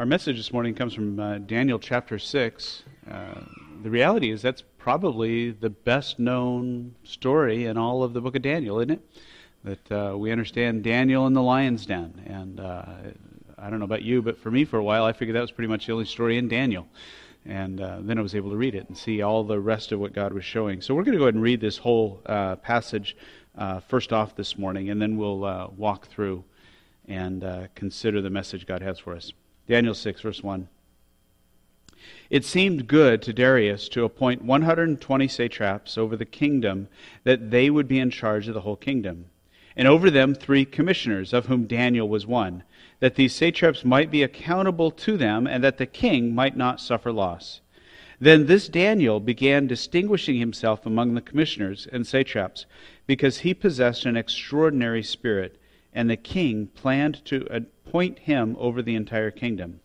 Our message this morning comes from uh, Daniel chapter 6. Uh, the reality is that's probably the best known story in all of the book of Daniel, isn't it? That uh, we understand Daniel in the lion's den. And uh, I don't know about you, but for me, for a while, I figured that was pretty much the only story in Daniel. And uh, then I was able to read it and see all the rest of what God was showing. So we're going to go ahead and read this whole uh, passage first off this morning, and then we'll walk through and consider the message God has for us. Daniel 6, verse 1. It seemed good to Darius to appoint 120 satraps over the kingdom, that they would be in charge of the whole kingdom, and over them three commissioners, of whom Daniel was one, that these satraps might be accountable to them, and that the king might not suffer loss. Then this Daniel began distinguishing himself among the commissioners and satraps, because he possessed an extraordinary spirit, and the king planned to appoint him over the entire kingdom.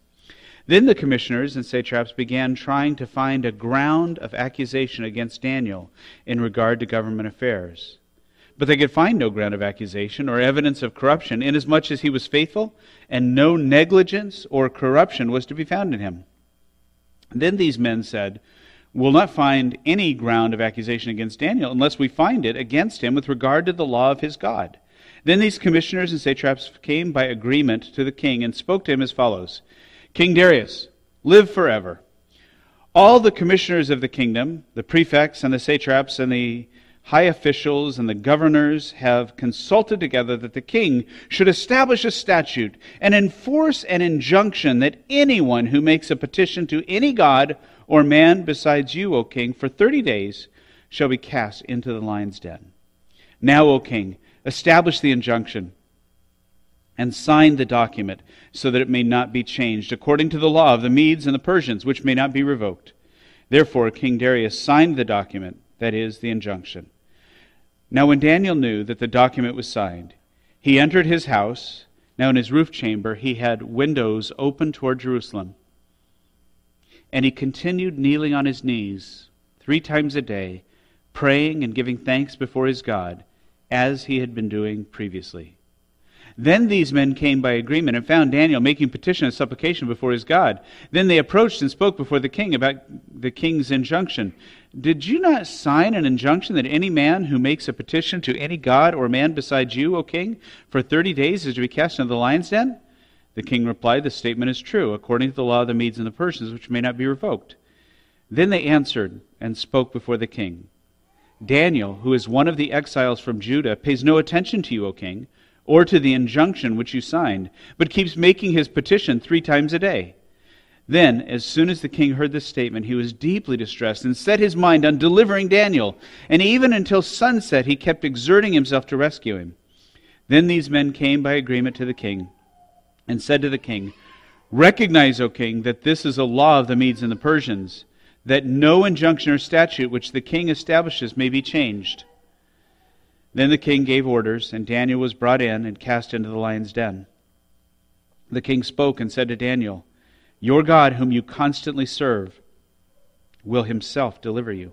Then the commissioners and satraps began trying to find a ground of accusation against Daniel in regard to government affairs. But they could find no ground of accusation or evidence of corruption, inasmuch as he was faithful, and no negligence or corruption was to be found in him. Then these men said, We'll not find any ground of accusation against Daniel unless we find it against him with regard to the law of his God. Then these commissioners and satraps came by agreement to the king and spoke to him as follows King Darius, live forever. All the commissioners of the kingdom, the prefects and the satraps and the high officials and the governors have consulted together that the king should establish a statute and enforce an injunction that anyone who makes a petition to any god or man besides you, O king, for thirty days shall be cast into the lion's den. Now, O king, establish the injunction and sign the document so that it may not be changed according to the law of the Medes and the Persians, which may not be revoked. Therefore, King Darius signed the document, that is, the injunction. Now, when Daniel knew that the document was signed, he entered his house. Now, in his roof chamber, he had windows open toward Jerusalem. And he continued kneeling on his knees three times a day, praying and giving thanks before his God as he had been doing previously. Then these men came by agreement and found Daniel making petition and supplication before his God. Then they approached and spoke before the king about the king's injunction. Did you not sign an injunction that any man who makes a petition to any god or man besides you, O king, for thirty days is to be cast into the lion's den? The king replied, The statement is true, according to the law of the Medes and the Persians, which may not be revoked. Then they answered and spoke before the king. Daniel, who is one of the exiles from Judah, pays no attention to you, O king, or to the injunction which you signed, but keeps making his petition three times a day. Then, as soon as the king heard this statement, he was deeply distressed and set his mind on delivering Daniel. And even until sunset, he kept exerting himself to rescue him. Then these men came by agreement to the king and said to the king, Recognize, O king, that this is a law of the Medes and the Persians that no injunction or statute which the king establishes may be changed. Then the king gave orders, and Daniel was brought in and cast into the lion's den. The king spoke and said to Daniel, Your God, whom you constantly serve, will himself deliver you.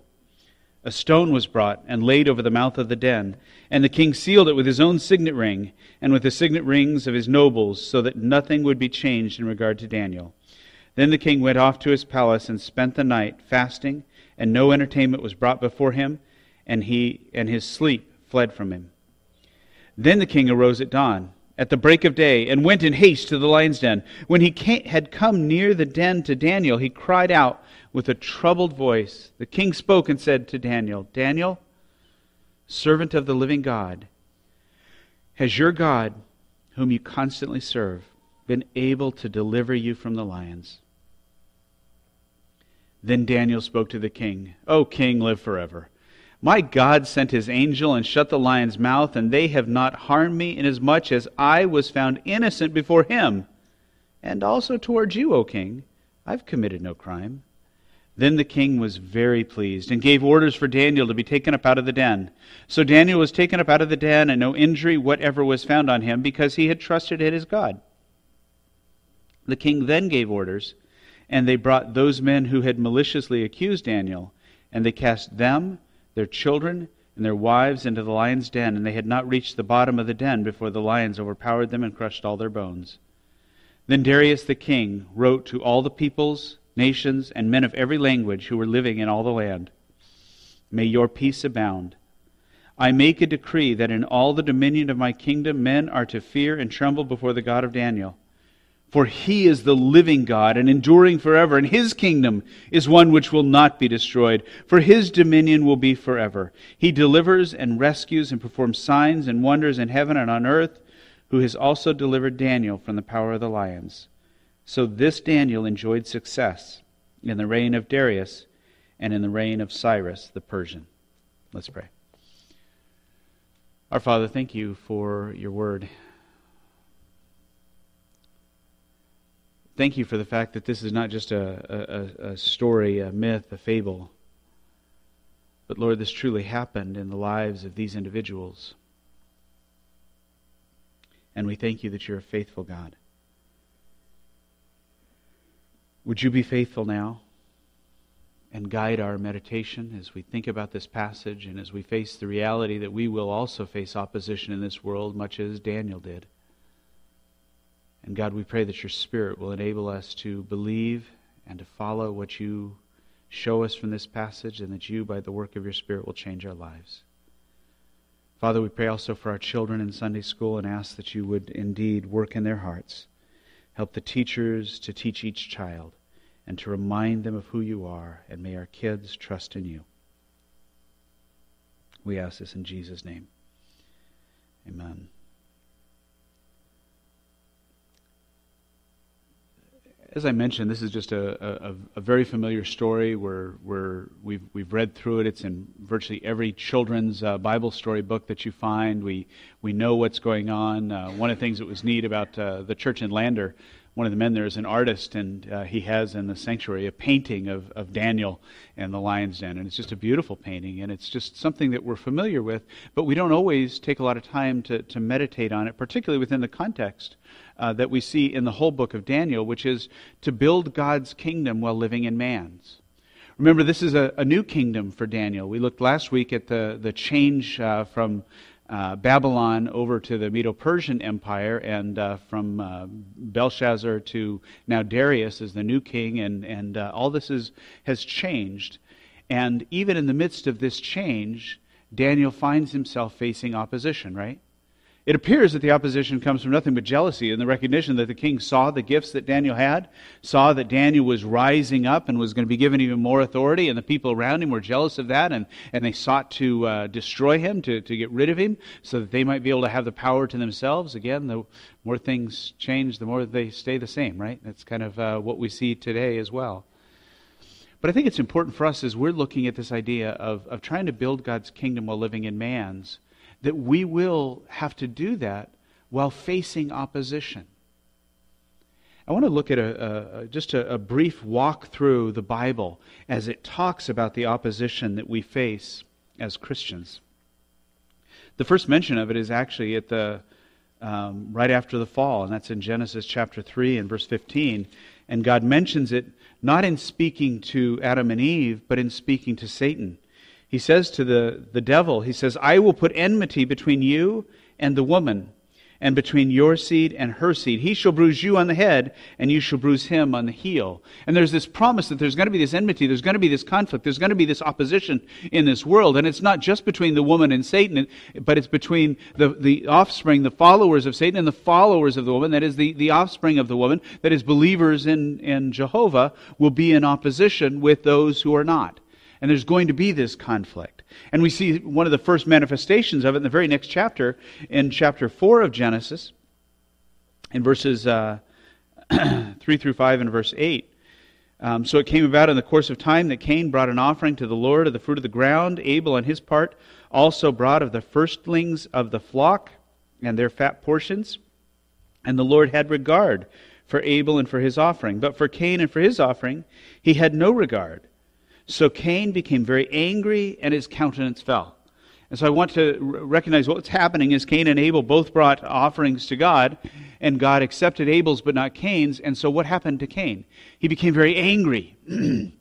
A stone was brought and laid over the mouth of the den, and the king sealed it with his own signet ring and with the signet rings of his nobles, so that nothing would be changed in regard to Daniel. Then the king went off to his palace and spent the night fasting, and no entertainment was brought before him, and he and his sleep fled from him. Then the king arose at dawn, at the break of day, and went in haste to the lion's den. When he came, had come near the den to Daniel, he cried out with a troubled voice. The king spoke and said to Daniel, Daniel, servant of the living God, has your God, whom you constantly serve, been able to deliver you from the lions? Then Daniel spoke to the king, O king, live forever. My God sent his angel and shut the lion's mouth, and they have not harmed me, inasmuch as I was found innocent before him. And also towards you, O king, I've committed no crime. Then the king was very pleased, and gave orders for Daniel to be taken up out of the den. So Daniel was taken up out of the den, and no injury whatever was found on him, because he had trusted in his God. The king then gave orders and they brought those men who had maliciously accused Daniel, and they cast them, their children, and their wives into the lion's den, and they had not reached the bottom of the den before the lions overpowered them and crushed all their bones. Then Darius the king wrote to all the peoples, nations, and men of every language who were living in all the land May your peace abound. I make a decree that in all the dominion of my kingdom men are to fear and tremble before the God of Daniel. For he is the living God and enduring forever, and his kingdom is one which will not be destroyed, for his dominion will be forever. He delivers and rescues and performs signs and wonders in heaven and on earth who has also delivered Daniel from the power of the lions. So this Daniel enjoyed success in the reign of Darius and in the reign of Cyrus the Persian. Let's pray. Our Father, thank you for your word. Thank you for the fact that this is not just a, a, a story, a myth, a fable. But Lord, this truly happened in the lives of these individuals. And we thank you that you're a faithful God. Would you be faithful now and guide our meditation as we think about this passage and as we face the reality that we will also face opposition in this world, much as Daniel did? And God, we pray that your Spirit will enable us to believe and to follow what you show us from this passage, and that you, by the work of your Spirit, will change our lives. Father, we pray also for our children in Sunday school and ask that you would indeed work in their hearts. Help the teachers to teach each child and to remind them of who you are, and may our kids trust in you. We ask this in Jesus' name. Amen. As I mentioned, this is just a, a, a, very familiar story. Where where we've we've read through it. It's in virtually every children's uh, Bible story book that you find. We we know what's going on. Uh, one of the things that was neat about uh, the church in Lander one of the men there is an artist, and uh, he has in the sanctuary a painting of, of Daniel and the lion's den. And it's just a beautiful painting, and it's just something that we're familiar with, but we don't always take a lot of time to, to meditate on it, particularly within the context uh, that we see in the whole book of Daniel, which is to build God's kingdom while living in man's. Remember, this is a, a new kingdom for Daniel. We looked last week at the, the change uh, from uh, Babylon over to the Medo Persian Empire, and uh, from uh, Belshazzar to now Darius is the new king, and, and uh, all this is, has changed. And even in the midst of this change, Daniel finds himself facing opposition, right? It appears that the opposition comes from nothing but jealousy and the recognition that the king saw the gifts that Daniel had, saw that Daniel was rising up and was going to be given even more authority, and the people around him were jealous of that, and, and they sought to uh, destroy him, to, to get rid of him, so that they might be able to have the power to themselves. Again, the more things change, the more they stay the same, right? That's kind of uh, what we see today as well. But I think it's important for us as we're looking at this idea of, of trying to build God's kingdom while living in man's that we will have to do that while facing opposition. I want to look at a, a just a, a, brief walk through the Bible as it talks about the opposition that we face as Christians. The first mention of it is actually at the um, right after the fall, and that's in Genesis chapter three and verse fifteen. And God mentions it not in speaking to Adam and Eve, but in speaking to Satan he says to the, the devil, he says, I will put enmity between you and the woman, and between your seed and her seed. He shall bruise you on the head, and you shall bruise him on the heel. And there's this promise that there's going to be this enmity, there's going to be this conflict, there's going to be this opposition in this world. And it's not just between the woman and Satan, but it's between the, the offspring, the followers of Satan, and the followers of the woman. That is, the, the offspring of the woman, that is, believers in, in Jehovah, will be in opposition with those who are not. And there's going to be this conflict. And we see one of the first manifestations of it in the very next chapter, in chapter 4 of Genesis, in verses uh, 3 through 5 and verse 8. Um, so it came about in the course of time that Cain brought an offering to the Lord of the fruit of the ground. Abel, on his part, also brought of the firstlings of the flock and their fat portions. And the Lord had regard for Abel and for his offering. But for Cain and for his offering, he had no regard. So Cain became very angry and his countenance fell. And so I want to recognize what's happening is Cain and Abel both brought offerings to God, and God accepted Abel's but not Cain's. And so what happened to Cain? He became very angry. and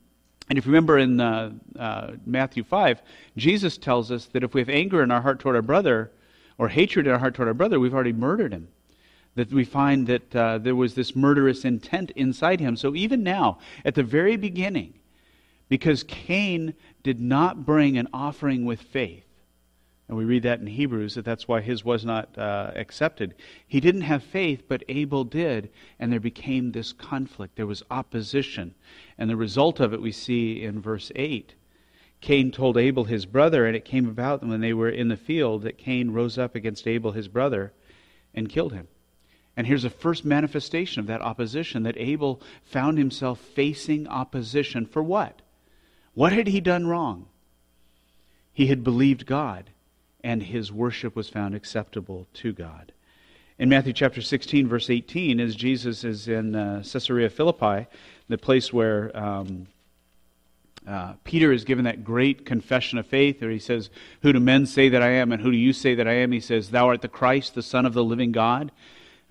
if you remember in uh, uh, Matthew 5, Jesus tells us that if we have anger in our heart toward our brother, or hatred in our heart toward our brother, we've already murdered him. that we find that uh, there was this murderous intent inside him. So even now, at the very beginning, because Cain did not bring an offering with faith, and we read that in Hebrews that that's why his was not uh, accepted. He didn't have faith, but Abel did, and there became this conflict. There was opposition. And the result of it we see in verse 8. Cain told Abel his brother, and it came about when they were in the field that Cain rose up against Abel his brother and killed him. And here's a first manifestation of that opposition that Abel found himself facing opposition for what? What had he done wrong? He had believed God, and his worship was found acceptable to God. In Matthew chapter 16, verse 18, as Jesus is in uh, Caesarea Philippi, the place where um, uh, Peter is given that great confession of faith, where he says, Who do men say that I am, and who do you say that I am? He says, Thou art the Christ, the Son of the living God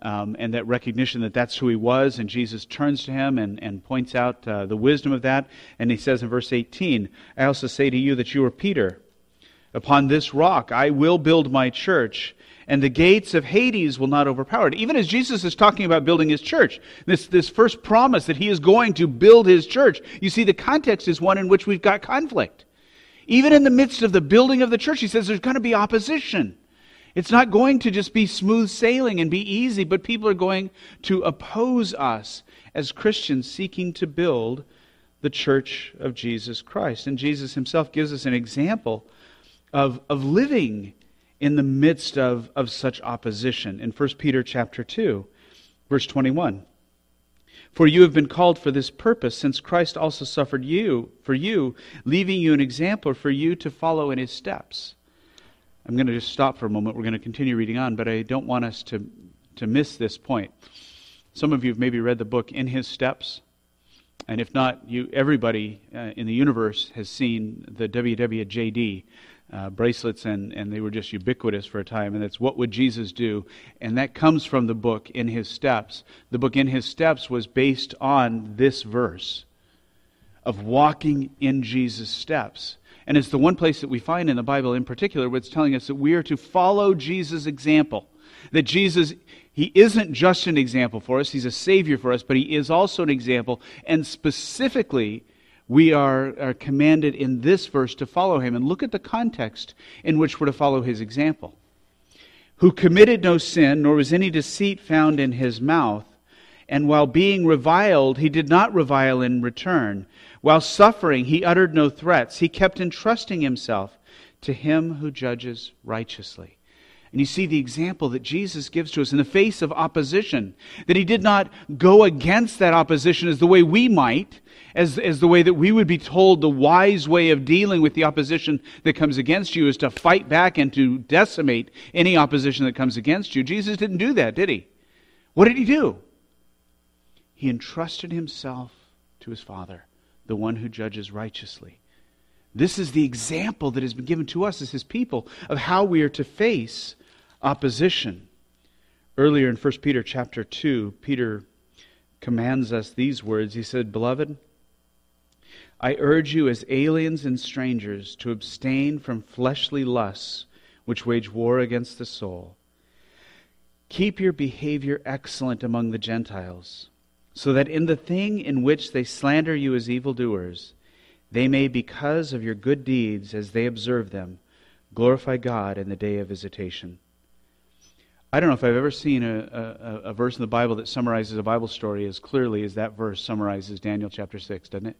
um, and that recognition that that's who he was. And Jesus turns to him and, and points out uh, the wisdom of that. And he says in verse 18, I also say to you that you are Peter. Upon this rock I will build my church, and the gates of Hades will not overpower it. Even as Jesus is talking about building his church, this, this first promise that he is going to build his church, you see, the context is one in which we've got conflict. Even in the midst of the building of the church, he says there's going to be opposition. It's not going to just be smooth sailing and be easy, but people are going to oppose us as Christians seeking to build the church of Jesus Christ. And Jesus himself gives us an example of, of living in the midst of, of such opposition in 1 Peter chapter 2, verse 21. For you have been called for this purpose, since Christ also suffered you for you, leaving you an example for you to follow in his steps. I'm going to just stop for a moment. We're going to continue reading on, but I don't want us to, to miss this point. Some of you have maybe read the book In His Steps. And if not, you, everybody uh, in the universe has seen the WWJD uh, bracelets, and, and they were just ubiquitous for a time. And that's What Would Jesus Do? And that comes from the book In His Steps. The book In His Steps was based on this verse of walking in Jesus' steps. And it's the one place that we find in the Bible in particular where it's telling us that we are to follow Jesus' example. That Jesus, he isn't just an example for us, he's a savior for us, but he is also an example. And specifically, we are, are commanded in this verse to follow him. And look at the context in which we're to follow his example. Who committed no sin, nor was any deceit found in his mouth. And while being reviled, he did not revile in return. While suffering, he uttered no threats. He kept entrusting himself to him who judges righteously. And you see the example that Jesus gives to us in the face of opposition, that he did not go against that opposition as the way we might, as, as the way that we would be told the wise way of dealing with the opposition that comes against you is to fight back and to decimate any opposition that comes against you. Jesus didn't do that, did he? What did he do? He entrusted himself to his Father the one who judges righteously. This is the example that has been given to us as his people of how we are to face opposition. Earlier in 1 Peter chapter 2, Peter commands us these words. He said, Beloved, I urge you as aliens and strangers to abstain from fleshly lusts which wage war against the soul. Keep your behavior excellent among the Gentiles so that in the thing in which they slander you as evildoers, they may, because of your good deeds as they observe them, glorify God in the day of visitation. I don't know if I've ever seen a, a, a, verse in the Bible that summarizes a Bible story as clearly as that verse summarizes Daniel chapter 6, doesn't it?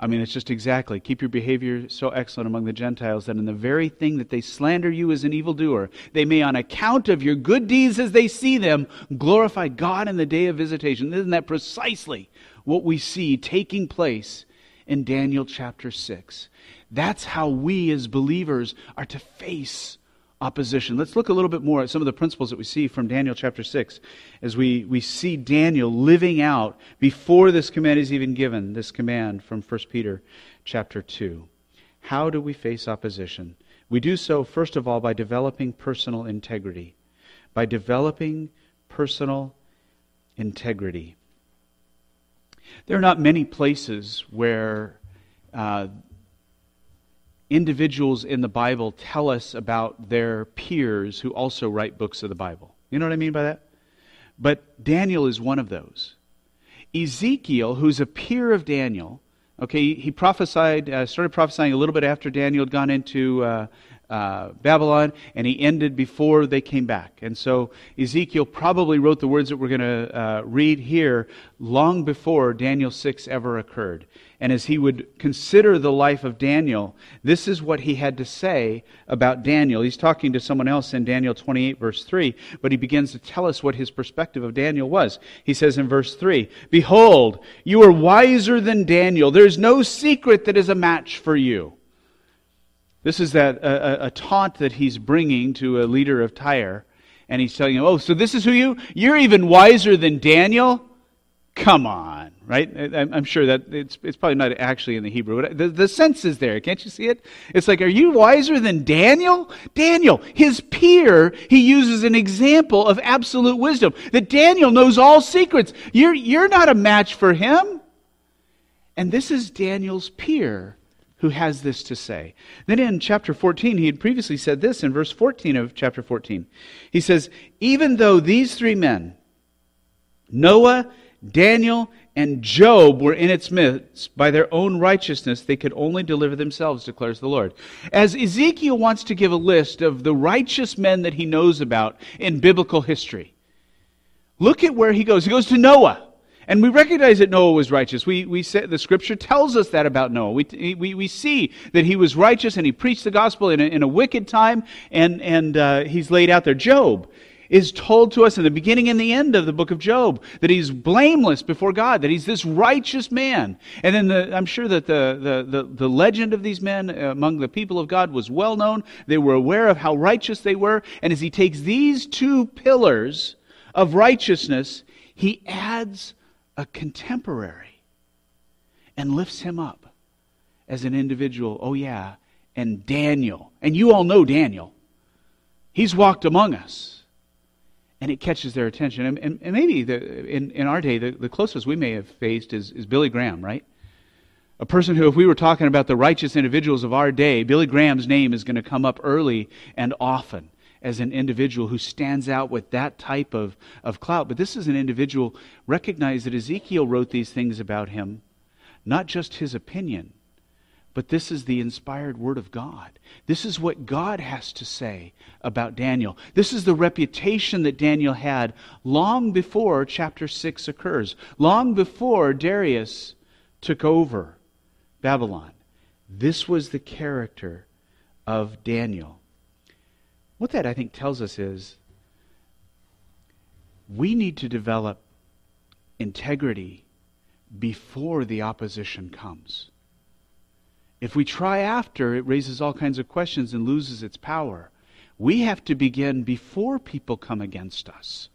I mean, it's just exactly. Keep your behavior so excellent among the Gentiles that in the very thing that they slander you as an evildoer, they may, on account of your good deeds as they see them, glorify God in the day of visitation. Isn't that precisely what we see taking place in Daniel chapter 6? That's how we as believers are to face opposition. Let's look a little bit more at some of the principles that we see from Daniel chapter 6 as we, we see Daniel living out before this command is even given, this command from 1 Peter chapter 2. How do we face opposition? We do so, first of all, by developing personal integrity. By developing personal integrity. There are not many places where uh, individuals in the Bible tell us about their peers who also write books of the Bible. You know what I mean by that? but Daniel is one of those. Ezekiel, who's a peer of Daniel, okay, he prophesied, uh, started prophesying a little bit after Daniel had gone into uh, uh, Babylon, and he ended before they came back. And so Ezekiel probably wrote the words that we're going to uh, read here long before Daniel 6 ever occurred. And as he would consider the life of Daniel, this is what he had to say about Daniel. He's talking to someone else in Daniel 28, verse 3, but he begins to tell us what his perspective of Daniel was. He says in verse 3 Behold, you are wiser than Daniel. There's no secret that is a match for you. This is that a, a, taunt that he's bringing to a leader of Tyre, and he's telling him, "Oh, so this is who you? You're even wiser than Daniel? Come on, right? I'm sure that it's it's probably not actually in the Hebrew, but the, the sense is there. Can't you see it? It's like, are you wiser than Daniel? Daniel, his peer, he uses an example of absolute wisdom. That Daniel knows all secrets. You're you're not a match for him." And this is Daniel's peer who has this to say. Then in chapter 14, he had previously said this in verse 14 of chapter 14. He says, Even though these three men, Noah, Daniel, and Job were in its midst, by their own righteousness they could only deliver themselves, declares the Lord. As Ezekiel wants to give a list of the righteous men that he knows about in biblical history, look at where he goes. He goes to Noah. And we recognize that Noah was righteous. We, we say, the scripture tells us that about Noah. We, we, we see that he was righteous and he preached the gospel in a, in a wicked time, and, and uh, he's laid out there. Job is told to us in the beginning and the end of the book of Job that he's blameless before God, that he's this righteous man. And then the, I'm sure that the, the, the, the legend of these men among the people of God was well known. They were aware of how righteous they were. And as he takes these two pillars of righteousness, he adds a contemporary and lifts him up as an individual. Oh, yeah, and Daniel. And you all know Daniel. He's walked among us. And it catches their attention. And, and, and maybe the, in, in our day, the, the closest we may have faced is, is Billy Graham, right? A person who, if we were talking about the righteous individuals of our day, Billy Graham's name is going to come up early and often as an individual who stands out with that type of, of clout. But this is an individual, recognize that Ezekiel wrote these things about him, not just his opinion, but this is the inspired word of God. This is what God has to say about Daniel. This is the reputation that Daniel had long before chapter 6 occurs, long before Darius took over Babylon. This was the character of Daniel. What that I think tells us is we need to develop integrity before the opposition comes. If we try after, it raises all kinds of questions and loses its power. We have to begin before people come against us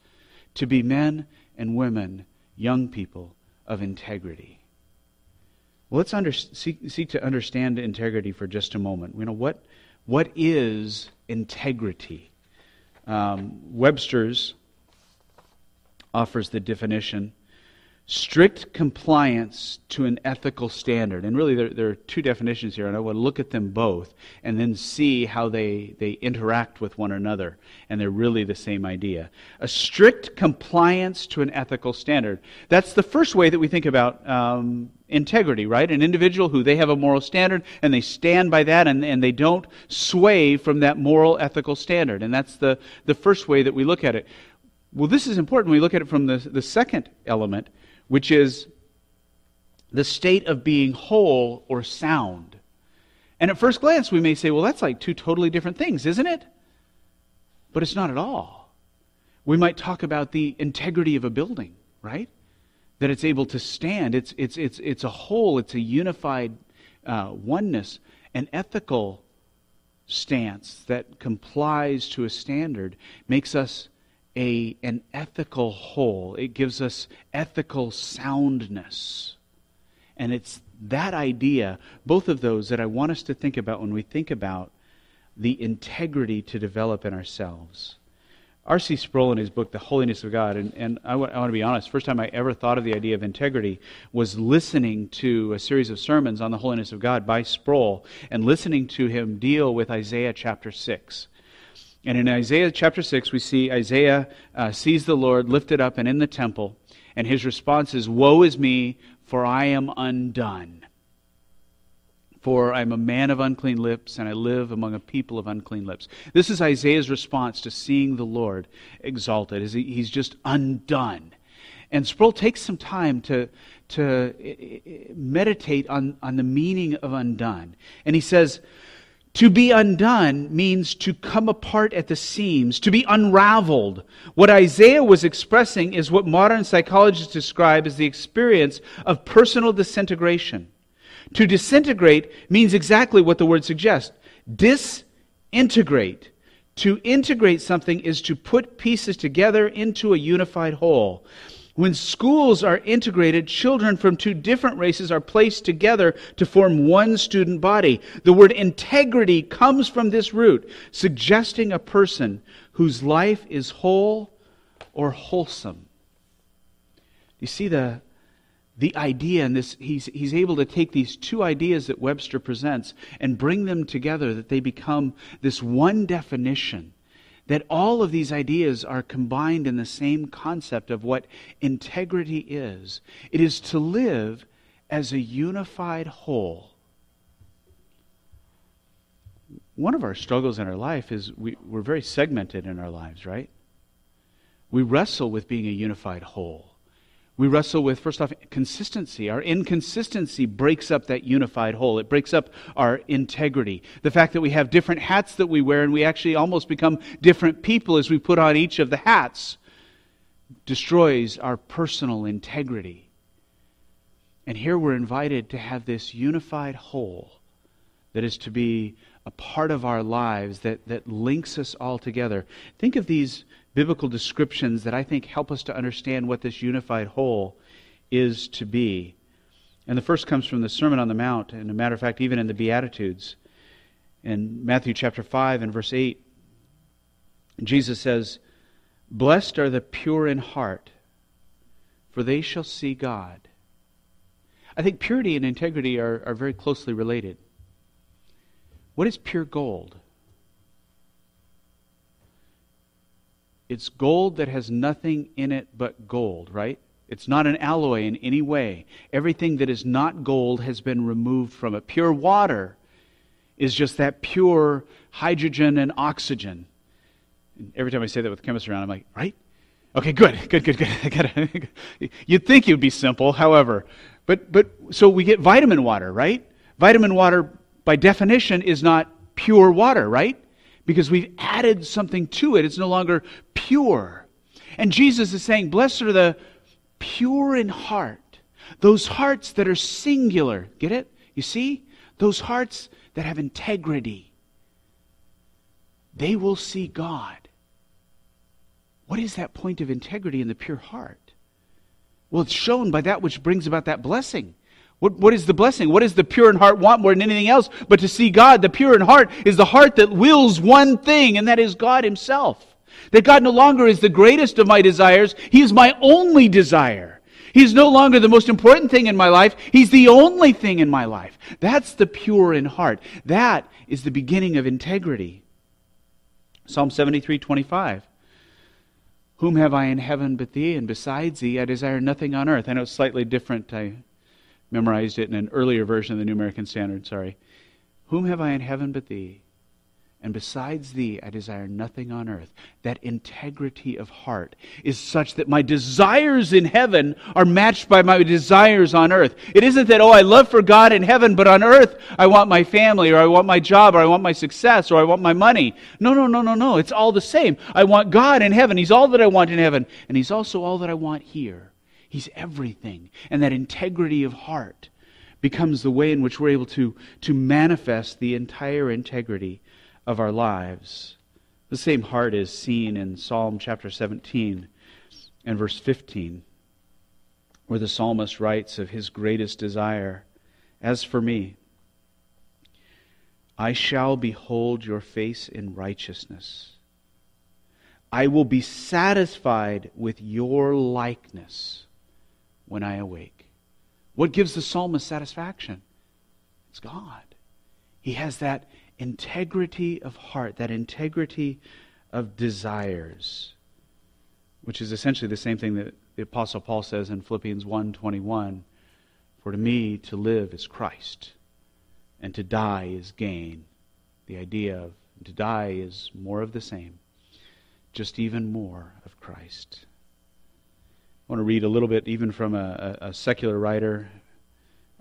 to be men and women, young people of integrity. Well, let's under, seek, seek to understand integrity for just a moment. You know, what, what is integrity? Um, Webster's offers the definition strict compliance to an ethical standard. And really, there, there, are two definitions here, and I want to look at them both and then see how they, they interact with one another. And they're really the same idea. A strict compliance to an ethical standard. That's the first way that we think about um, integrity, right? An individual who they have a moral standard and they stand by that and, and they don't sway from that moral ethical standard. And that's the, the first way that we look at it. Well, this is important. We look at it from the, the second element, which is the state of being whole or sound. And at first glance, we may say, well, that's like two totally different things, isn't it? But it's not at all. We might talk about the integrity of a building, right? That it's able to stand. It's, it's, it's, it's a whole, it's a unified uh, oneness, an ethical stance that complies to a standard makes us a, an ethical whole. It gives us ethical soundness. And it's that idea, both of those, that I want us to think about when we think about the integrity to develop in ourselves. R.C. Sproul, in his book, The Holiness of God, and, and I, w- I want to be honest, first time I ever thought of the idea of integrity was listening to a series of sermons on the holiness of God by Sproul and listening to him deal with Isaiah chapter 6. And in Isaiah chapter 6, we see Isaiah uh, sees the Lord lifted up and in the temple, and his response is, Woe is me, for I am undone. For I am a man of unclean lips, and I live among a people of unclean lips. This is Isaiah's response to seeing the Lord exalted, is he, he's just undone. And Sproul takes some time to, to eh, eh, eh, meditate on, on the meaning of undone. And he says, to be undone means to come apart at the seams, to be unraveled. What Isaiah was expressing is what modern psychologists describe as the experience of personal disintegration. To disintegrate means exactly what the word suggests disintegrate. To integrate something is to put pieces together into a unified whole. When schools are integrated, children from two different races are placed together to form one student body. The word integrity comes from this root, suggesting a person whose life is whole or wholesome. You see the, the idea, and this, he's, he's able to take these two ideas that Webster presents and bring them together, that they become this one definition that all of these ideas are combined in the same concept of what integrity is it is to live as a unified whole. One of our struggles in our life is we, we're very segmented in our lives, right? We wrestle with being a unified whole. We wrestle with, first off, consistency. Our inconsistency breaks up that unified whole. It breaks up our integrity. The fact that we have different hats that we wear and we actually almost become different people as we put on each of the hats destroys our personal integrity. And here we're invited to have this unified whole that is to be a part of our lives that, that links us all together. Think of these biblical descriptions that I think help us to understand what this unified whole is to be. And the first comes from the Sermon on the Mount, and a matter of fact, even in the Beatitudes. In Matthew chapter 5 and verse 8, Jesus says, Blessed are the pure in heart, for they shall see God. I think purity and integrity are, are very closely related. What is pure gold? It's gold that has nothing in it but gold, right? It's not an alloy in any way. Everything that is not gold has been removed from it. Pure water is just that pure hydrogen and oxygen. And every time I say that with chemists around, I'm like, right? Okay, good, good, good, good. You'd think it would be simple, however. But, but, so we get vitamin water, right? Vitamin water, by definition, is not pure water, right? Because we've added something to it. It's no longer pure. And Jesus is saying, Blessed are the pure in heart, those hearts that are singular. Get it? You see? Those hearts that have integrity. They will see God. What is that point of integrity in the pure heart? Well, it's shown by that which brings about that blessing. What, what is the blessing? What does the pure in heart want more than anything else but to see God? The pure in heart is the heart that wills one thing, and that is God Himself. That God no longer is the greatest of my desires, He is my only desire. He's no longer the most important thing in my life. He's the only thing in my life. That's the pure in heart. That is the beginning of integrity. Psalm 73 25. Whom have I in heaven but thee, and besides thee I desire nothing on earth. I know it's slightly different. I memorized it in an earlier version of the New American Standard, sorry. Whom have I in heaven but thee? And besides thee, I desire nothing on earth. That integrity of heart is such that my desires in heaven are matched by my desires on earth. It isn't that, oh, I love for God in heaven, but on earth, I want my family, or I want my job, or I want my success, or I want my money. No, no, no, no, no. It's all the same. I want God in heaven. He's all that I want in heaven, and He's also all that I want here. He's everything. And that integrity of heart becomes the way in which we're able to, to manifest the entire integrity of our lives. The same heart is seen in Psalm chapter 17 and verse 15, where the psalmist writes of his greatest desire As for me, I shall behold your face in righteousness. I will be satisfied with your likeness when I awake. What gives the psalmist satisfaction? It's God. He has that integrity of heart, that integrity of desires, which is essentially the same thing that the apostle Paul says in Philippians 1:21, for to me to live is Christ and to die is gain. The idea of to die is more of the same, just even more of Christ. Want to read a little bit even from a, a, a secular writer.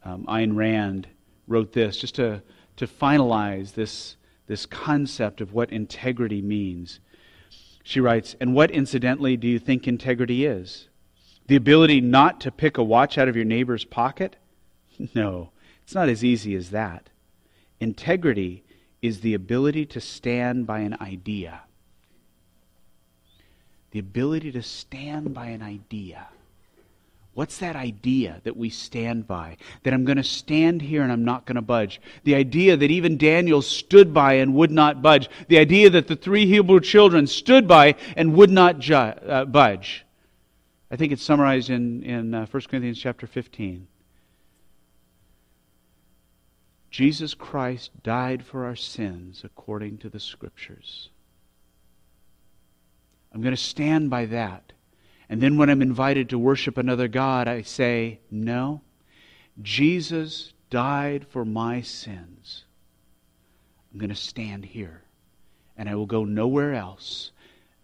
Um, Ayn Rand wrote this just to, to finalize this, this concept of what integrity means. She writes, And what, incidentally, do you think integrity is? The ability not to pick a watch out of your neighbor's pocket? No, it's not as easy as that. Integrity is the ability to stand by an idea. The ability to stand by an idea. What's that idea that we stand by? That I'm going to stand here and I'm not going to budge. The idea that even Daniel stood by and would not budge. The idea that the three Hebrew children stood by and would not ju- uh, budge. I think it's summarized in, in uh, 1 Corinthians chapter 15. Jesus Christ died for our sins according to the Scriptures. I'm going to stand by that. And then when I'm invited to worship another God, I say, No, Jesus died for my sins. I'm going to stand here, and I will go nowhere else.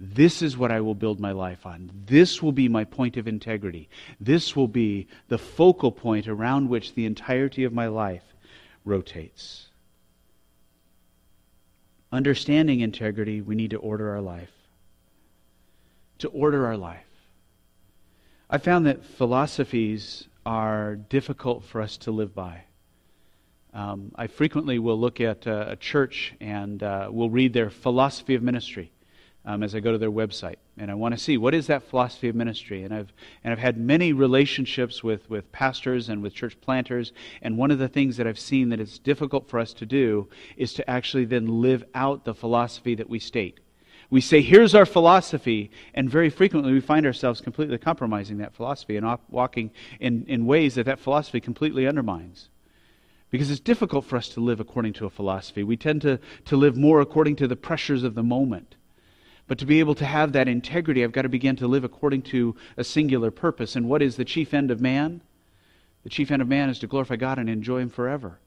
This is what I will build my life on. This will be my point of integrity. This will be the focal point around which the entirety of my life rotates. Understanding integrity, we need to order our life. To order our life. I found that philosophies are difficult for us to live by. Um, I frequently will look at uh, a church and uh, will read their philosophy of ministry um, as I go to their website, and I want to see what is that philosophy of ministry. And I've and I've had many relationships with with pastors and with church planters, and one of the things that I've seen that it's difficult for us to do is to actually then live out the philosophy that we state. We say, here's our philosophy, and very frequently we find ourselves completely compromising that philosophy and op- walking in, in ways that that philosophy completely undermines. Because it's difficult for us to live according to a philosophy. We tend to, to live more according to the pressures of the moment. But to be able to have that integrity, I've got to begin to live according to a singular purpose. And what is the chief end of man? The chief end of man is to glorify God and enjoy Him forever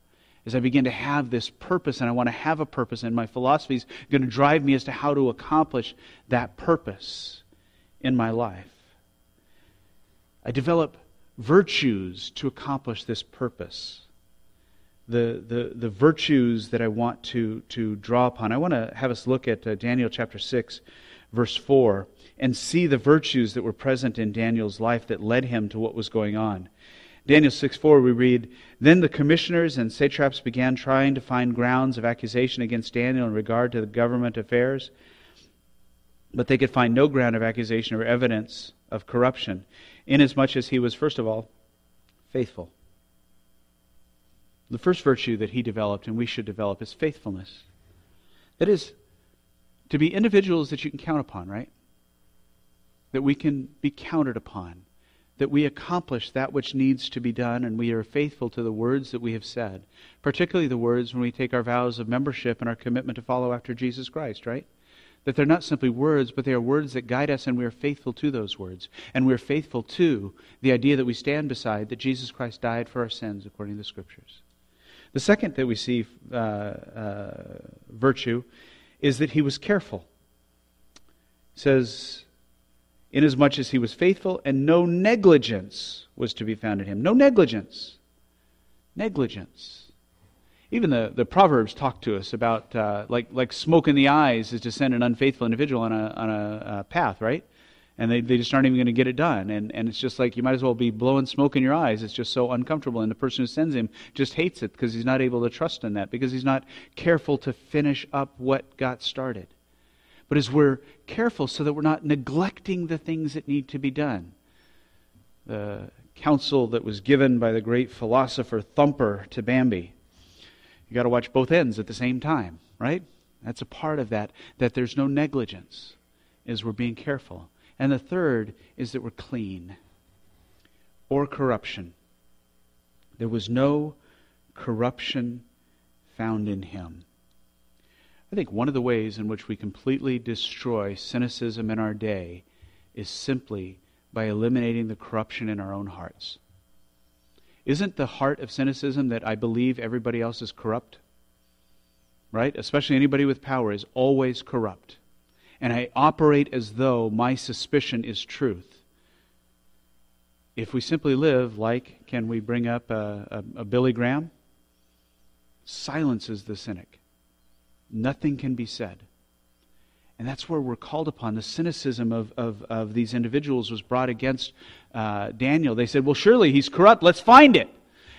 as I begin to have this purpose and I want to have a purpose, and my philosophy is going to drive me as to how to accomplish that purpose in my life. I develop virtues to accomplish this purpose. The, the, the virtues that I want to, to draw upon. I want to have us look at uh, Daniel chapter 6, verse 4, and see the virtues that were present in Daniel's life that led him to what was going on. Daniel 6 4, we read, Then the commissioners and satraps began trying to find grounds of accusation against Daniel in regard to the government affairs, but they could find no ground of accusation or evidence of corruption, inasmuch as he was, first of all, faithful. The first virtue that he developed and we should develop is faithfulness. That is, to be individuals that you can count upon, right? That we can be counted upon that we accomplish that which needs to be done and we are faithful to the words that we have said, particularly the words when we take our vows of membership and our commitment to follow after Jesus Christ, right? That they're not simply words, but they are words that guide us, and we are faithful to those words. And we are faithful to the idea that we stand beside that Jesus Christ died for our sins according to the Scriptures. The second that we see uh, uh, virtue is that he was careful. It says inasmuch as he was faithful, and no negligence was to be found in him. No negligence. Negligence. Even the, the Proverbs talk to us about, uh, like, like smoke in the eyes is to send an unfaithful individual on a, on a, a path, right? And they, they just aren't even going to get it done. And, and it's just like you might as well be blowing smoke in your eyes. It's just so uncomfortable. And the person who sends him just hates it because he's not able to trust in that, because he's not careful to finish up what got started but as we're careful so that we're not neglecting the things that need to be done. The counsel that was given by the great philosopher Thumper to Bambi. You got to watch both ends at the same time, right? That's a part of that, that there's no negligence, is we're being careful. And the third is that we're clean or corruption. There was no corruption found in him. I think one of the ways in which we completely destroy cynicism in our day is simply by eliminating the corruption in our own hearts. Isn't the heart of cynicism that I believe everybody else is corrupt? Right? Especially anybody with power is always corrupt. And I operate as though my suspicion is truth. If we simply live like, can we bring up a, a, a Billy Graham? Silences the cynic. Nothing can be said. And that's where we're called upon. The cynicism of, of, of these individuals was brought against uh, Daniel. They said, Well, surely he's corrupt. Let's find it.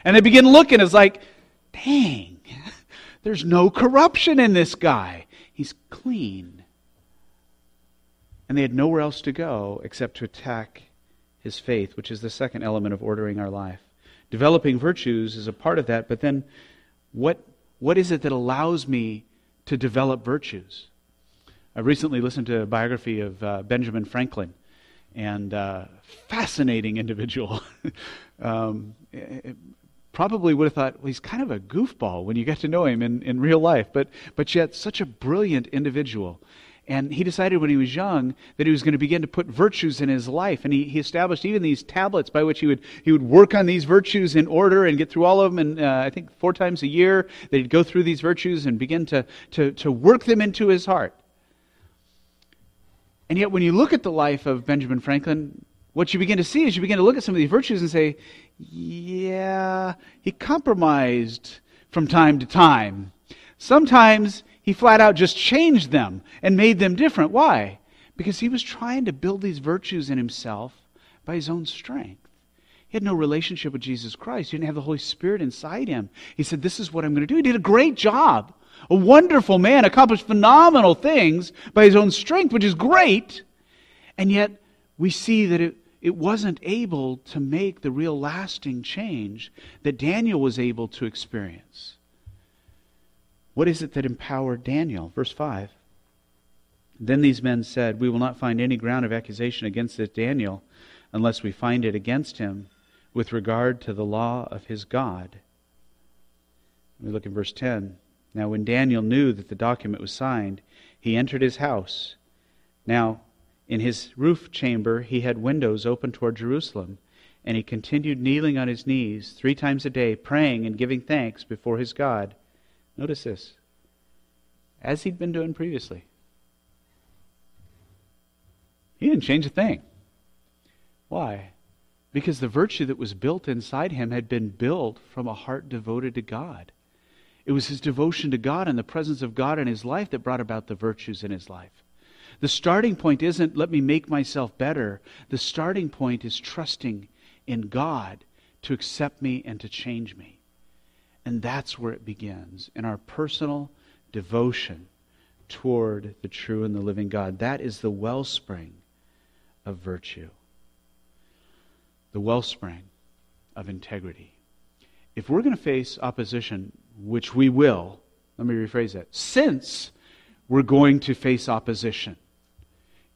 And they begin looking. It's like, dang, there's no corruption in this guy. He's clean. And they had nowhere else to go except to attack his faith, which is the second element of ordering our life. Developing virtues is a part of that, but then what, what is it that allows me to develop virtues? I recently listened to a biography of uh, Benjamin Franklin, and uh, fascinating individual. um, probably would have thought, well, he's kind of a goofball when you get to know him in, in real life, but, but yet such a brilliant individual. And he decided when he was young that he was going to begin to put virtues in his life. And he, he established even these tablets by which he would, he would work on these virtues in order and get through all of them. And uh, I think four times a year, that he'd go through these virtues and begin to, to, to work them into his heart. And yet, when you look at the life of Benjamin Franklin, what you begin to see is you begin to look at some of these virtues and say, yeah, he compromised from time to time. Sometimes he flat out just changed them and made them different. Why? Because he was trying to build these virtues in himself by his own strength. He had no relationship with Jesus Christ. He didn't have the Holy Spirit inside him. He said, This is what I'm going to do. He did a great job a wonderful man, accomplished phenomenal things by his own strength, which is great. And yet, we see that it, it wasn't able to make the real lasting change that Daniel was able to experience. What is it that empowered Daniel? Verse 5. Then these men said, We will not find any ground of accusation against this Daniel unless we find it against him with regard to the law of his God. We look in verse 10. Now, when Daniel knew that the document was signed, he entered his house. Now, in his roof chamber, he had windows open toward Jerusalem, and he continued kneeling on his knees three times a day, praying and giving thanks before his God. Notice this as he'd been doing previously. He didn't change a thing. Why? Because the virtue that was built inside him had been built from a heart devoted to God. It was his devotion to God and the presence of God in his life that brought about the virtues in his life. The starting point isn't let me make myself better. The starting point is trusting in God to accept me and to change me. And that's where it begins in our personal devotion toward the true and the living God. That is the wellspring of virtue, the wellspring of integrity. If we're going to face opposition, which we will, let me rephrase that, since we're going to face opposition,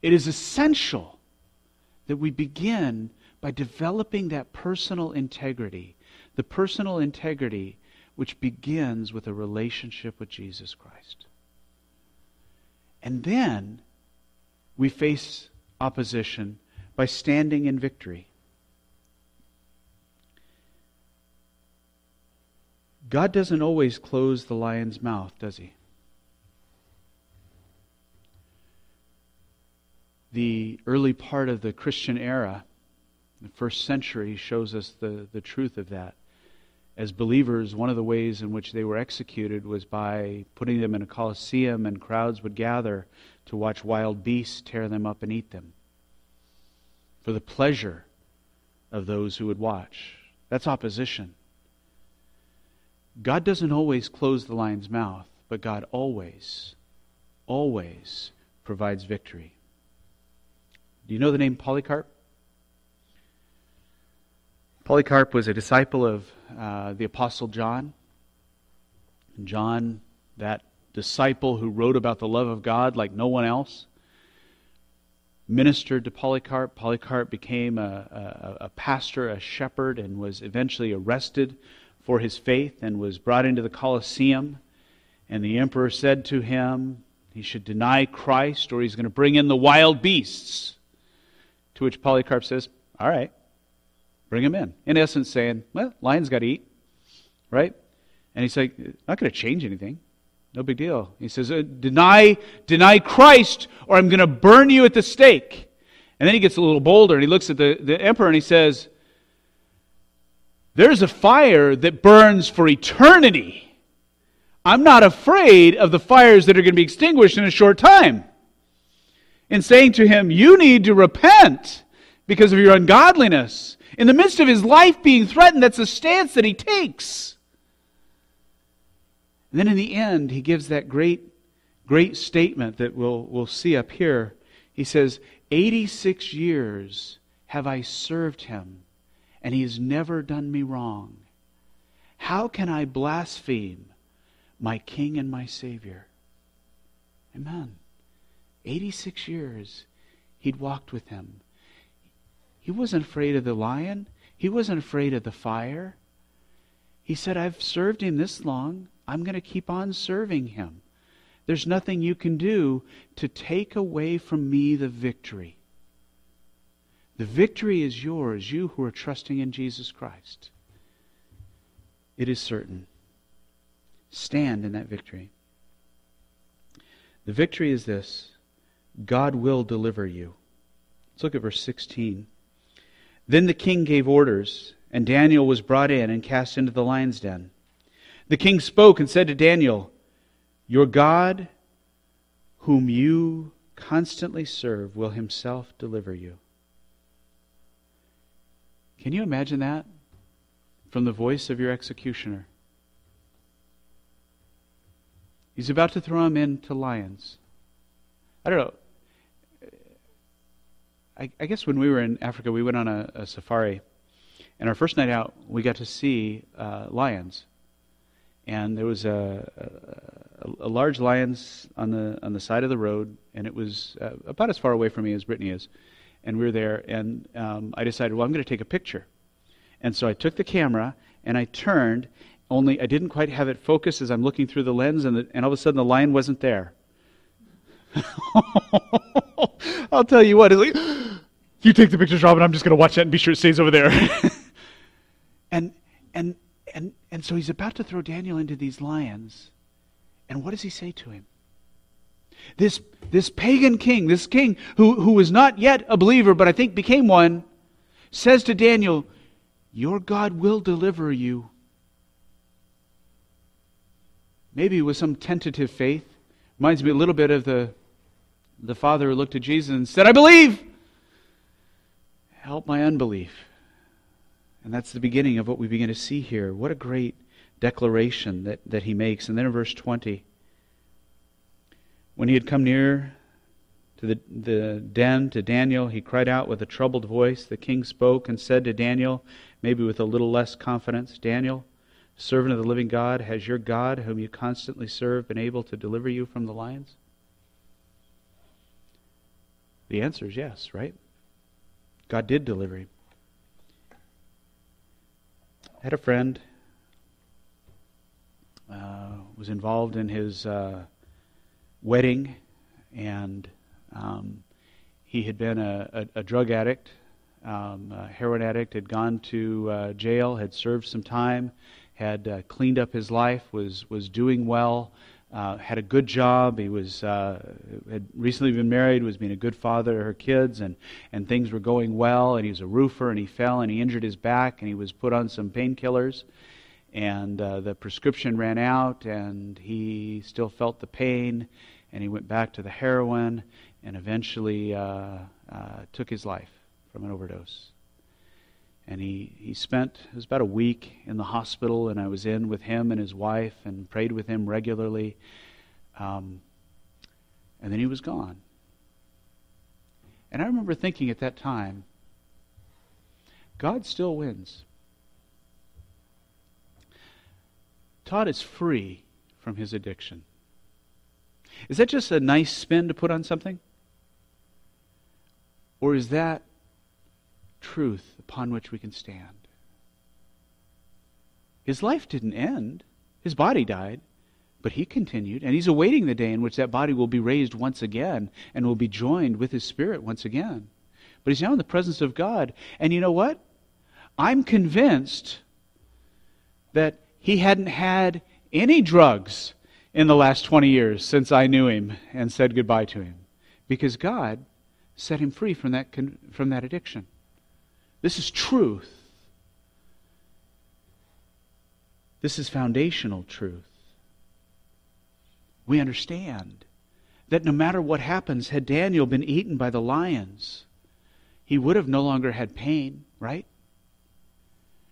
it is essential that we begin by developing that personal integrity, the personal integrity which begins with a relationship with Jesus Christ. And then we face opposition by standing in victory. God doesn't always close the lion's mouth, does he? The early part of the Christian era, the first century, shows us the, the truth of that. As believers, one of the ways in which they were executed was by putting them in a coliseum, and crowds would gather to watch wild beasts tear them up and eat them for the pleasure of those who would watch. That's opposition. God doesn't always close the lion's mouth, but God always, always provides victory. Do you know the name Polycarp? Polycarp was a disciple of uh, the Apostle John. John, that disciple who wrote about the love of God like no one else, ministered to Polycarp. Polycarp became a, a, a pastor, a shepherd, and was eventually arrested for his faith and was brought into the Colosseum And the emperor said to him, he should deny Christ or he's going to bring in the wild beasts. To which Polycarp says, All right, bring him in. In essence, saying, Well, lions got to eat, right? And he's like, Not going to change anything. No big deal. He says, uh, Deny, deny Christ or I'm going to burn you at the stake. And then he gets a little bolder and he looks at the, the emperor and he says, There's a fire that burns for eternity. I'm not afraid of the fires that are going to be extinguished in a short time. In saying to him, You need to repent because of your ungodliness. In the midst of his life being threatened, that's the stance that he takes. And then in the end, he gives that great, great statement that we'll, we'll see up here. He says, 86 years have I served him, and he has never done me wrong. How can I blaspheme my King and my Savior. Amen. 86 years he'd walked with him. He wasn't afraid of the lion, he wasn't afraid of the fire. He said, I've served him this long. I'm going to keep on serving him. There's nothing you can do to take away from me the victory. The victory is yours, you who are trusting in Jesus Christ. It is certain stand in that victory. The victory is this God will deliver you. Let's look at verse 16. Then the king gave orders, and Daniel was brought in and cast into the lion's den. The king spoke and said to Daniel, Your God, whom you constantly serve, will himself deliver you. Can you imagine that? From the voice of your executioner. He's about to throw him into lions. I don't know. I, I guess when we were in Africa, we went on a, a, safari, and our first night out, we got to see uh, lions, and there was a, a, a, large lion on the on the side of the road, and it was uh, about as far away from me as Brittany is, and we were there, and um, I decided, well, I'm going to take a picture, and so I took the camera and I turned, only I didn't quite have it focused as I'm looking through the lens, and, the, and all of a sudden the lion wasn't there. I'll tell you what, like, you take the pictures, Robin. I'm just going to watch that and be sure it stays over there. and and and and so he's about to throw Daniel into these lions, and what does he say to him? This this pagan king, this king who who was not yet a believer, but I think became one, says to Daniel, "Your God will deliver you." maybe with some tentative faith. Reminds me a little bit of the, the father who looked at Jesus and said, I believe. Help my unbelief. And that's the beginning of what we begin to see here. What a great declaration that, that he makes. And then in verse 20, when he had come near to the, the den to Daniel, he cried out with a troubled voice. The king spoke and said to Daniel, maybe with a little less confidence, Daniel, servant of the living God, has your God, whom you constantly serve, been able to deliver you from the lions? The answer is yes, right? God did deliver him. I had a friend uh, was involved in his uh, wedding, and um, he had been a, a, a drug addict, um, a heroin addict, had gone to uh, jail, had served some time, had uh, cleaned up his life, was, was doing well, uh, had a good job. He was uh, had recently been married, was being a good father to her kids, and, and things were going well. And he was a roofer, and he fell and he injured his back, and he was put on some painkillers. And uh, the prescription ran out, and he still felt the pain, and he went back to the heroin, and eventually uh, uh, took his life from an overdose and he, he spent it was about a week in the hospital and i was in with him and his wife and prayed with him regularly. Um, and then he was gone. And i remember thinking at that time god still wins. Todd is free from his addiction. Is that just a nice spin to put on something? Or is that truth upon which we can stand. His life didn't end, his body died, But he continued, and he's awaiting the day in which that body will be raised once again and will be joined with his spirit once again. But he's now in the presence of God. And you know what? I'm convinced that he hadn't had any drugs in the last 20 years since I knew him and said goodbye to him because God set him free from that, from that addiction. This is truth. This is foundational truth. We understand that no matter what happens, had Daniel been eaten by the lions, he would have no longer had pain, right?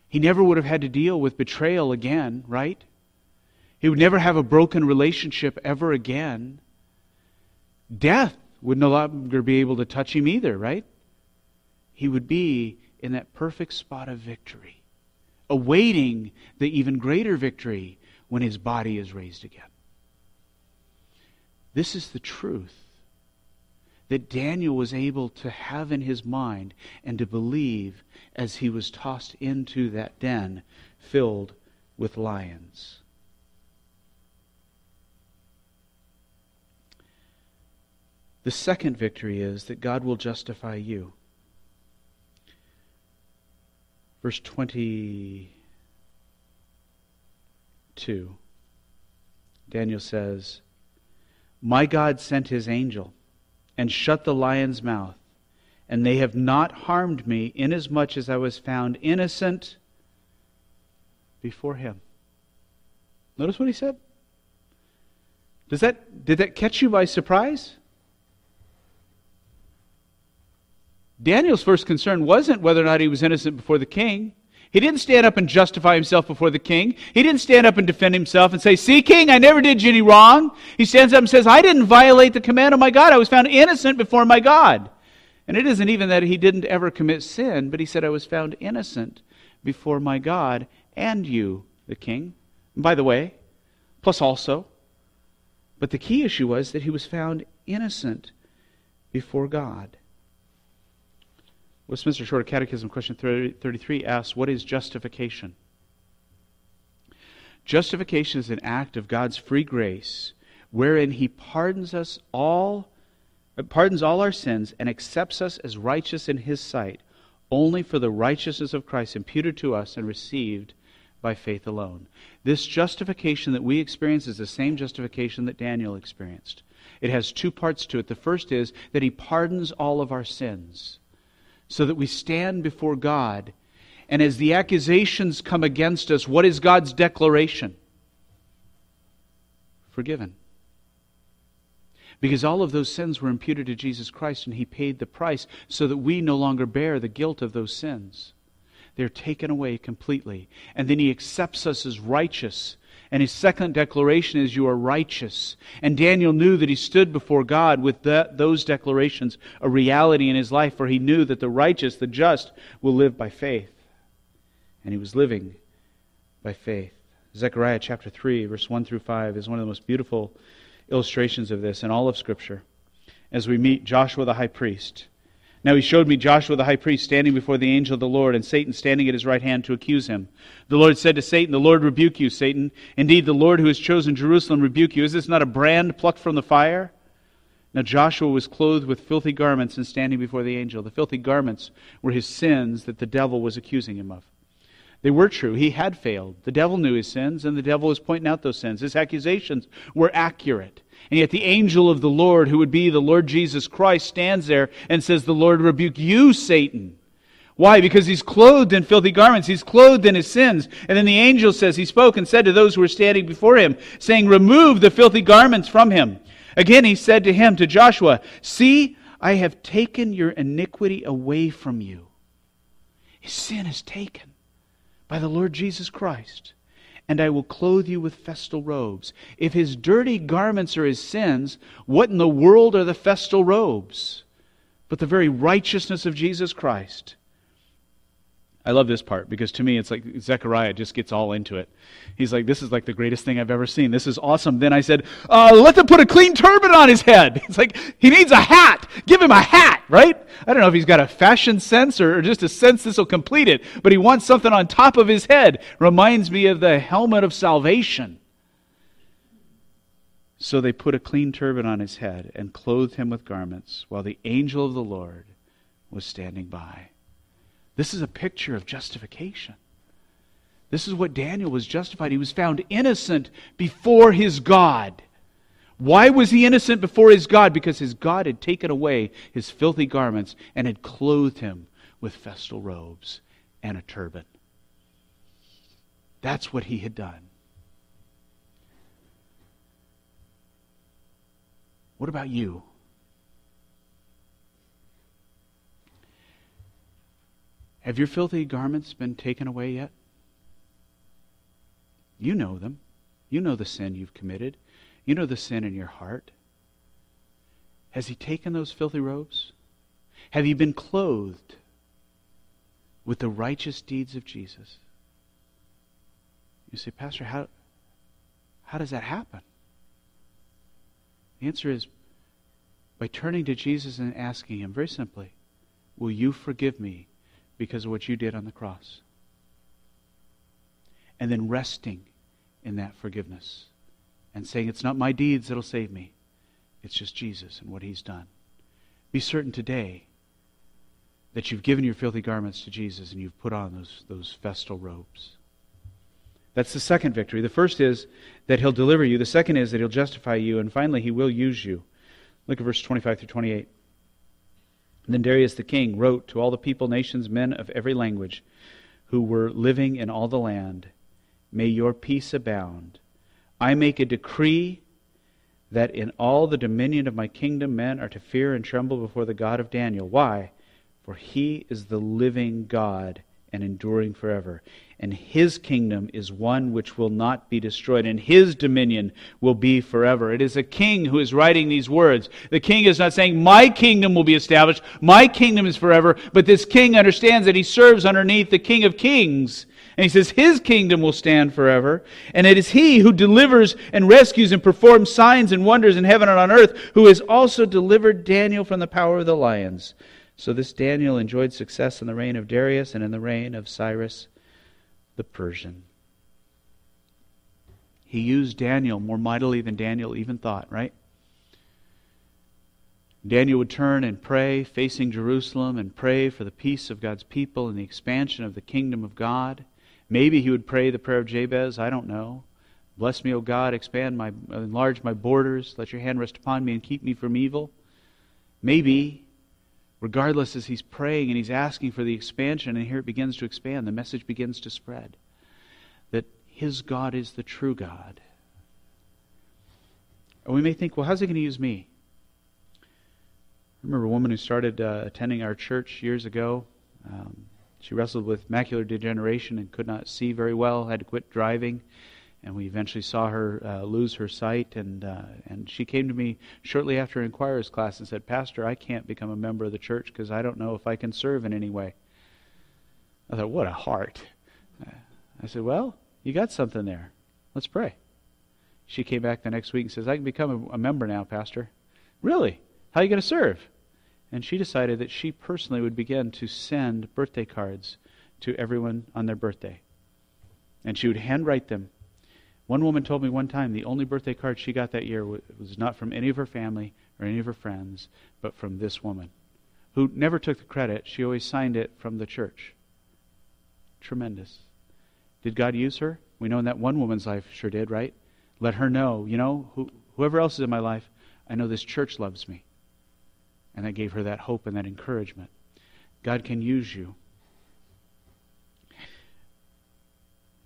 He never would have had to deal with betrayal again, right? He would never have a broken relationship ever again. Death would no longer be able to touch him either, right? He would be in that perfect spot of victory, awaiting the even greater victory when his body is raised again. This is the truth that Daniel was able to have in his mind and to believe as he was tossed into that den filled with lions. The second victory is that God will justify you. Verse 22. Daniel says, My God sent his angel and shut the lion's mouth, and they have not harmed me, inasmuch as I was found innocent before him. Notice what he said? Does that, did that catch you by surprise? Daniel's first concern wasn't whether or not he was innocent before the king. He didn't stand up and justify himself before the king. He didn't stand up and defend himself and say, See, king, I never did you any wrong. He stands up and says, I didn't violate the command of my God. I was found innocent before my God. And it isn't even that he didn't ever commit sin, but he said, I was found innocent before my God and you, the king. And by the way, plus also. But the key issue was that he was found innocent before God. Westminster Shorter Catechism, question 33 asks, What is justification? Justification is an act of God's free grace wherein He pardons us all, pardons all our sins and accepts us as righteous in His sight only for the righteousness of Christ imputed to us and received by faith alone. This justification that we experience is the same justification that Daniel experienced. It has two parts to it. The first is that He pardons all of our sins so that we stand before God. And as the accusations come against us, what is God's declaration? Forgiven. Because all of those sins were imputed to Jesus Christ, and He paid the price so that we no longer bear the guilt of those sins. They're taken away completely. And then He accepts us as righteous and his second declaration is, You are righteous. And Daniel knew that he stood before God with that, those declarations a reality in his life, for he knew that the righteous, the just, will live by faith. And he was living by faith. Zechariah chapter 3, verse 1 through 5 is one of the most beautiful illustrations of this in all of Scripture. As we meet Joshua the high priest now he showed me Joshua the high priest standing before the angel of the Lord, and Satan standing at his right hand to accuse him. The Lord said to Satan, The Lord rebuke you, Satan. Indeed, the Lord who has chosen Jerusalem rebuke you. Is this not a brand plucked from the fire? Now Joshua was clothed with filthy garments and standing before the angel. The filthy garments were his sins that the devil was accusing him of. They were true. He had failed. The devil knew his sins, and the devil was pointing out those sins. His accusations were accurate. And yet the angel of the Lord, who would be the Lord Jesus Christ, stands there and says, The Lord rebuke you, Satan. Why? Because he's clothed in filthy garments. He's clothed in his sins. And then the angel says, He spoke and said to those who were standing before him, saying, Remove the filthy garments from him. Again he said to him, to Joshua, See, I have taken your iniquity away from you. His sin is taken by the Lord Jesus Christ and I will clothe you with festal robes. If his dirty garments are his sins, what in the world are the festal robes? But the very righteousness of Jesus Christ. I love this part because to me it's like Zechariah just gets all into it. He's like, This is like the greatest thing I've ever seen. This is awesome. Then I said, uh, Let them put a clean turban on his head. It's like, He needs a hat. Give him a hat, right? I don't know if he's got a fashion sense or, or just a sense this will complete it, but he wants something on top of his head. Reminds me of the helmet of salvation. So they put a clean turban on his head and clothed him with garments, while the angel of the Lord was standing by. This is a picture of justification. This is what Daniel was justified. He was found innocent before his God. Why was he innocent before his God? Because his God had taken away his filthy garments and had clothed him with festal robes and a turban. That's what he had done. What about you? Have your filthy garments been taken away yet? You know them. You know the sin you've committed. You know the sin in your heart. Has He taken those filthy robes? Have you been clothed with the righteous deeds of Jesus? You say, Pastor, how, how does that happen? The answer is by turning to Jesus and asking Him very simply, Will you forgive me because of what you did on the cross? And then resting in that forgiveness and saying, It's not my deeds that'll save me, it's just Jesus and what He's done. Be certain today that you've given your filthy garments to Jesus and you've put on those, those festal robes. That's the second victory. The first is that He'll deliver you, the second is that He'll justify you, and finally, He will use you. Look at verse 25 through 28. Then Darius the king wrote to all the people, nations, men of every language who were living in all the land May your peace abound. I make a decree that in all the dominion of my kingdom men are to fear and tremble before the God of Daniel. Why? For he is the living God and enduring forever. And his kingdom is one which will not be destroyed, and his dominion will be forever. It is a king who is writing these words. The king is not saying, My kingdom will be established, my kingdom is forever, but this king understands that he serves underneath the king of kings and he says, His kingdom will stand forever. And it is He who delivers and rescues and performs signs and wonders in heaven and on earth, who has also delivered Daniel from the power of the lions. So this Daniel enjoyed success in the reign of Darius and in the reign of Cyrus the Persian. He used Daniel more mightily than Daniel even thought, right? Daniel would turn and pray, facing Jerusalem, and pray for the peace of God's people and the expansion of the kingdom of God. Maybe he would pray the prayer of Jabez. I don't know. Bless me, O God, expand my, enlarge my borders. Let your hand rest upon me and keep me from evil. Maybe, regardless, as he's praying and he's asking for the expansion, and here it begins to expand, the message begins to spread that his God is the true God. And we may think, well, how's he going to use me? I remember a woman who started uh, attending our church years ago. Um, she wrestled with macular degeneration and could not see very well, had to quit driving, and we eventually saw her uh, lose her sight. And, uh, and she came to me shortly after inquirer's class and said, Pastor, I can't become a member of the church because I don't know if I can serve in any way. I thought, what a heart. I said, well, you got something there. Let's pray. She came back the next week and says, I can become a, a member now, Pastor. Really? How are you going to serve? And she decided that she personally would begin to send birthday cards to everyone on their birthday. And she would handwrite them. One woman told me one time the only birthday card she got that year was not from any of her family or any of her friends, but from this woman, who never took the credit. She always signed it from the church. Tremendous. Did God use her? We know in that one woman's life sure did, right? Let her know, you know, who, whoever else is in my life, I know this church loves me. And that gave her that hope and that encouragement. God can use you.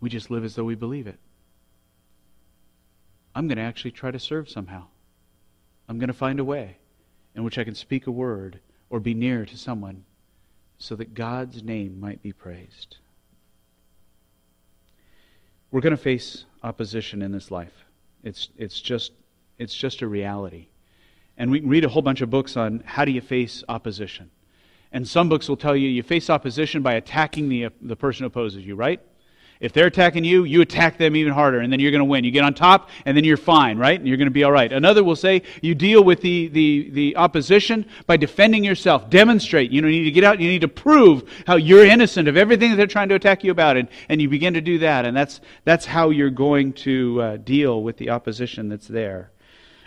We just live as though we believe it. I'm going to actually try to serve somehow. I'm going to find a way in which I can speak a word or be near to someone so that God's name might be praised. We're going to face opposition in this life. It's, it's, just, it's just a reality. And we can read a whole bunch of books on how do you face opposition. And some books will tell you you face opposition by attacking the, the person who opposes you, right? If they're attacking you, you attack them even harder, and then you're going to win. You get on top, and then you're fine, right? And you're going to be all right. Another will say you deal with the, the, the opposition by defending yourself. Demonstrate. You, know, you need to get out. You need to prove how you're innocent of everything that they're trying to attack you about, and, and you begin to do that. And that's, that's how you're going to uh, deal with the opposition that's there.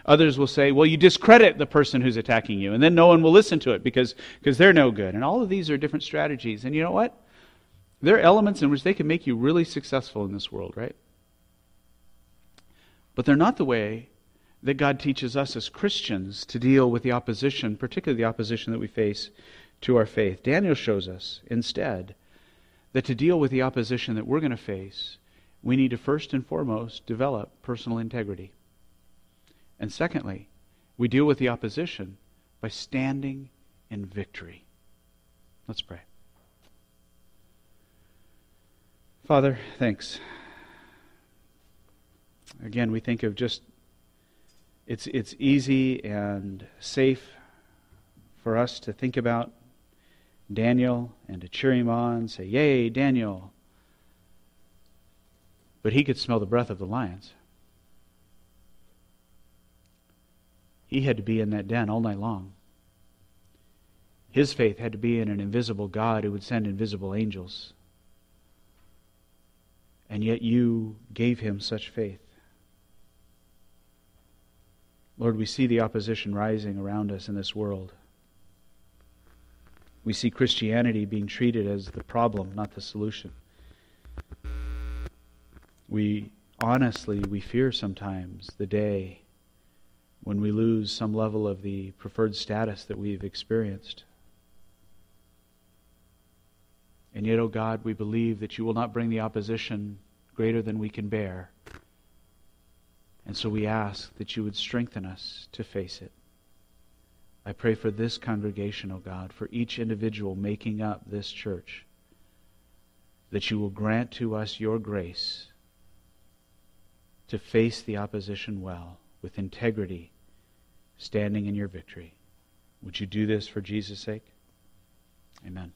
Others will say, well, you discredit the person who's attacking you, and then no one will listen to it because, because they're no good. And all of these are different strategies. And you know what? There are elements in which they can make you really successful in this world, right? But they're not the way that God teaches us as Christians to deal with the opposition, particularly the opposition that we face to our faith. Daniel shows us instead that to deal with the opposition that we're going to face, we need to first and foremost develop personal integrity. And secondly, we deal with the opposition by standing in victory. Let's pray. Father, thanks. Again, we think of just it's it's easy and safe for us to think about Daniel and to cheer him on, say, Yay, Daniel. But he could smell the breath of the lions. He had to be in that den all night long. His faith had to be in an invisible God who would send invisible angels. And yet you gave him such faith. Lord, we see the opposition rising around us in this world. We see Christianity being treated as the problem, not the solution. We honestly, we fear sometimes the day when we lose some level of the preferred status that we've experienced. And yet, O oh God, we believe that you will not bring the opposition greater than we can bear. And so we ask that you would strengthen us to face it. I pray for this congregation, O oh God, for each individual making up this church, that you will grant to us your grace to face the opposition well, with integrity, standing in your victory. Would you do this for Jesus' sake? Amen.